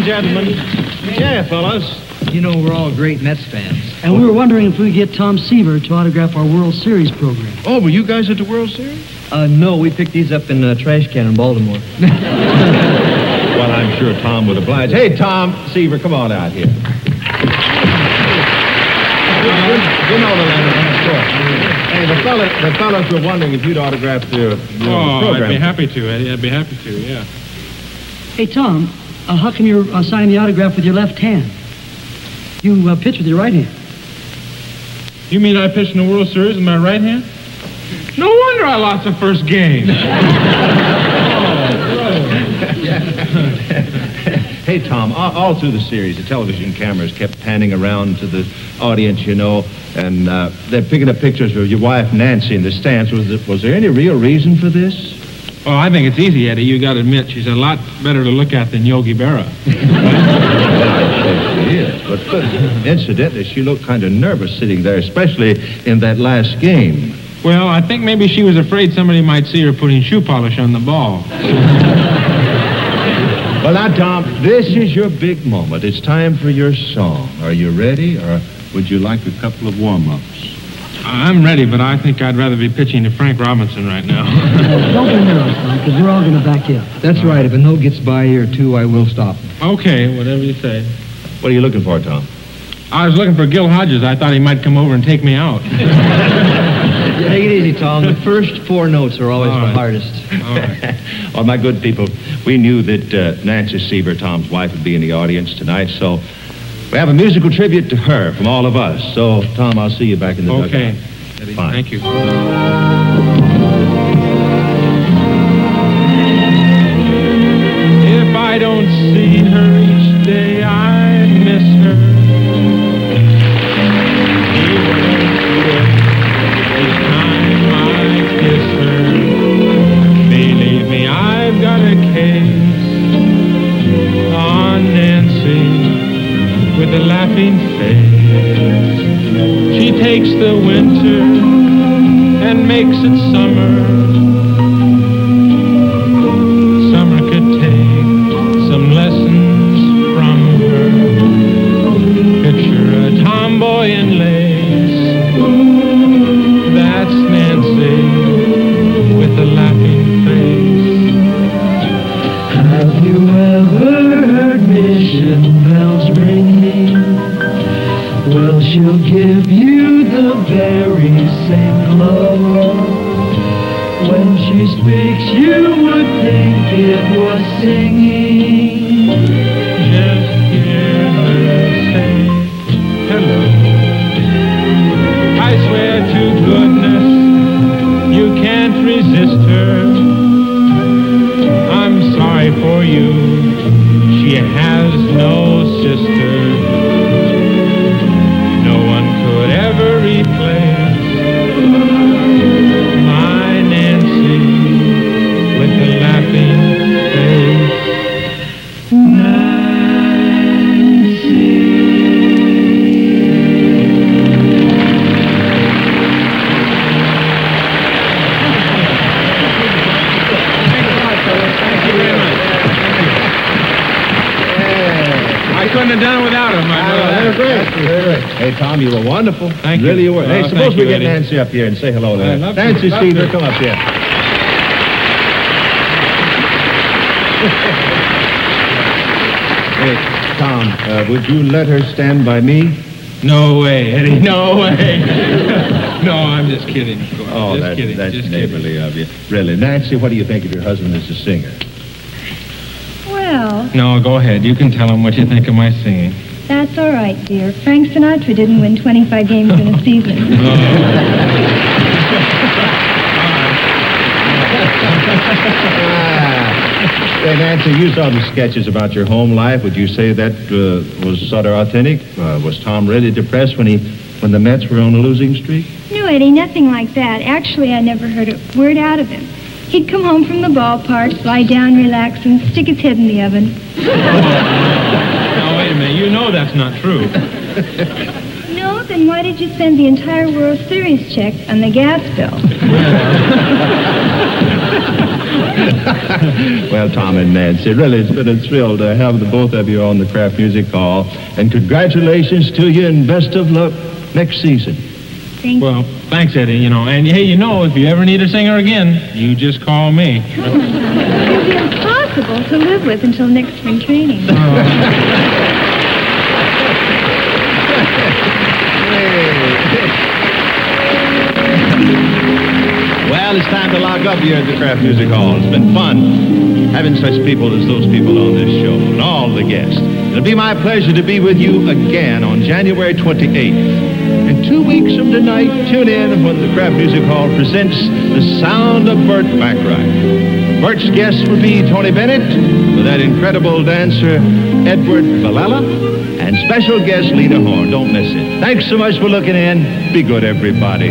and gentlemen. Yeah, fellas. You know, we're all great Mets fans. And we were wondering if we could get Tom Seaver to autograph our World Series program. Oh, were you guys at the World Series? Uh, no, we picked these up in a trash can in Baltimore. Well, I'm sure Tom would oblige. Hey, Tom Seaver, come on out here. You, you know the letter, of. Hey, the fella, the fellas were wondering if you'd autograph the, the Oh, program. I'd be happy to, Eddie. I'd be happy to, yeah. Hey, Tom, uh, how come you're uh, signing the autograph with your left hand? You uh, pitch with your right hand. You mean I pitched in the World Series with my right hand? No wonder I lost the first game. Hey, Tom, all, all through the series, the television cameras kept panning around to the audience, you know, and uh, they're picking up pictures of your wife, Nancy, in the stands. Was, there- was there any real reason for this? Oh, I think it's easy, Eddie. You got to admit, she's a lot better to look at than Yogi Berra. She is. But, but incidentally, she looked kind of nervous sitting there, especially in that last game. Well, I think maybe she was afraid somebody might see her putting shoe polish on the ball. Well, now, Tom, this is your big moment. It's time for your song. Are you ready, or would you like a couple of warm-ups? I'm ready, but I think I'd rather be pitching to Frank Robinson right now. Don't be nervous, Tom, because we're all going to back you up. That's right. If a note gets by here, too, I will stop. okay, whatever you say. What are you looking for, Tom? I was looking for Gil Hodges. I thought he might come over and take me out. Take it easy, Tom. The first four notes are always All the hardest. All right. Well, my good people, we knew that uh, Nancy Seaver, Tom's wife, would be in the audience tonight, so we have a musical tribute to her from all of us. So, Tom, I'll see you back in the Okay. dugout. Fine. Thank you. Takes the winter and makes it summer. Summer could take some lessons from her. Picture a tomboy in lace. That's Nancy with a laughing face. Have you ever heard mission bells ringing? Well, she'll give you the very same glow. When she speaks, you would think it was singing. Just her say hello. I swear to goodness, you can't resist her. I'm sorry for you. Couldn't have done it without him. I know They're that. great. Hey, Tom, you were wonderful. Thank you. Really, you were. Hey, Oh, suppose thank we you, get Eddie. Nancy up here and say hello to her. I'd love to. Nancy Love Seaver, to. come up here. hey, Tom, uh, would you let her stand by me? No way, Eddie. No way. no, I'm just kidding. of course. Oh, just that's, kidding. that's just kidding. neighborly of you. Really. Nancy, what do you think of your husband as a singer? Well, No, go ahead. You can tell him what you think of my singing. that's all right, dear. Frank Sinatra didn't win 25 games in a season. Ah. Hey, Nancy, you saw the sketches about your home life. Would you say that uh, was sort of authentic? Uh, was Tom really depressed when he, when the Mets were on a losing streak? No, Eddie, nothing like that. Actually, I never heard a word out of him. He'd come home from the ballpark, lie down, relax, and stick his head in the oven. Now, wait a minute. You know that's not true. No, then why did you spend the entire World Series check on the gas bill? well, Tom and Nancy, really, it's been a thrill to have the both of you on the Kraft Music Hall. And congratulations to you and best of luck next season. Thank Well, thanks, Eddie, you know. And, hey, you know, if you ever need a singer again, you just call me. It'll be impossible to live with until next spring training. Oh. Well, it's time to lock up here at the Kraft Music Hall. It's been fun having such people as those people on this show and all the guests. It'll be my pleasure to be with you again on January 28th. And two weeks from tonight, tune in when the Kraft Music Hall presents The Sound of Burt Bacharach. Burt's guests will be Tony Bennett, with that incredible dancer, Edward Villella, and special guest Lena Horne. Don't miss it. Thanks so much for looking in. Be good, everybody.